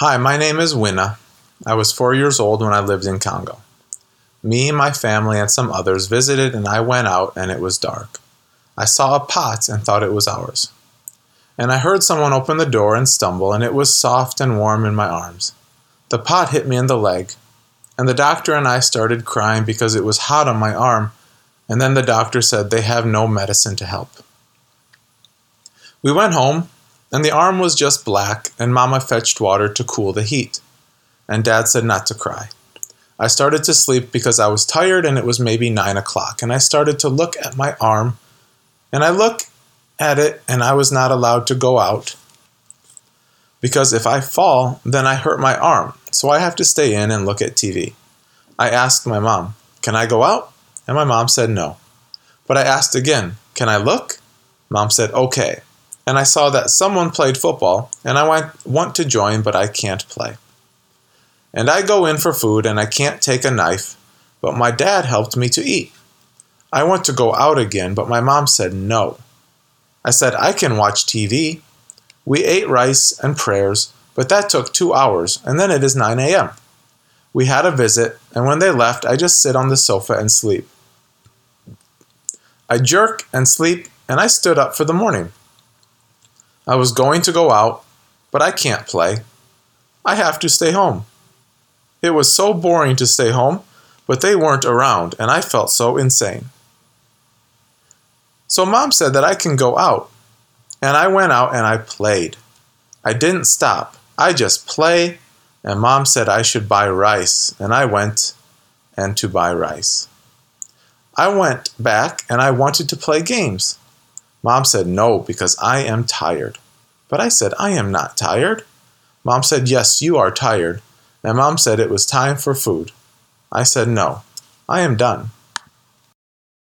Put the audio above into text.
Hi, my name is Winna. I was four years old when I lived in Congo. Me, my family, and some others visited, and I went out, and it was dark. I saw a pot and thought it was ours. And I heard someone open the door and stumble, and it was soft and warm in my arms. The pot hit me in the leg, and the doctor and I started crying because it was hot on my arm, and then the doctor said they have no medicine to help. We went home, and the arm was just black, and Mama fetched water to cool the heat. And Dad said not to cry. I started to sleep because I was tired and it was maybe nine o'clock, and I started to look at my arm, and I look at it, and I was not allowed to go out because if I fall, then I hurt my arm, so I have to stay in and look at TV. I asked my mom, Can I go out? And my mom said no. But I asked again, Can I look? Mom said, Okay and I saw that someone played football, and I want to join, but I can't play. And I go in for food, and I can't take a knife, but my dad helped me to eat. I want to go out again, but my mom said no. I said, I can watch TV. We ate rice and prayers, but that took two hours, and then it is 9 a.m. We had a visit, and when they left, I just sit on the sofa and sleep. I jerk and sleep, and I stood up for the morning. I was going to go out, but I can't play. I have to stay home. It was so boring to stay home, but they weren't around, and I felt so insane. So mom said that I can go out, and I went out and I played. I didn't stop, I just play, and mom said I should buy rice, and I went and to buy rice. I went back and I wanted to play games. Mom said no because I am tired. But I said, I am not tired. Mom said, Yes, you are tired. And mom said it was time for food. I said, No, I am done.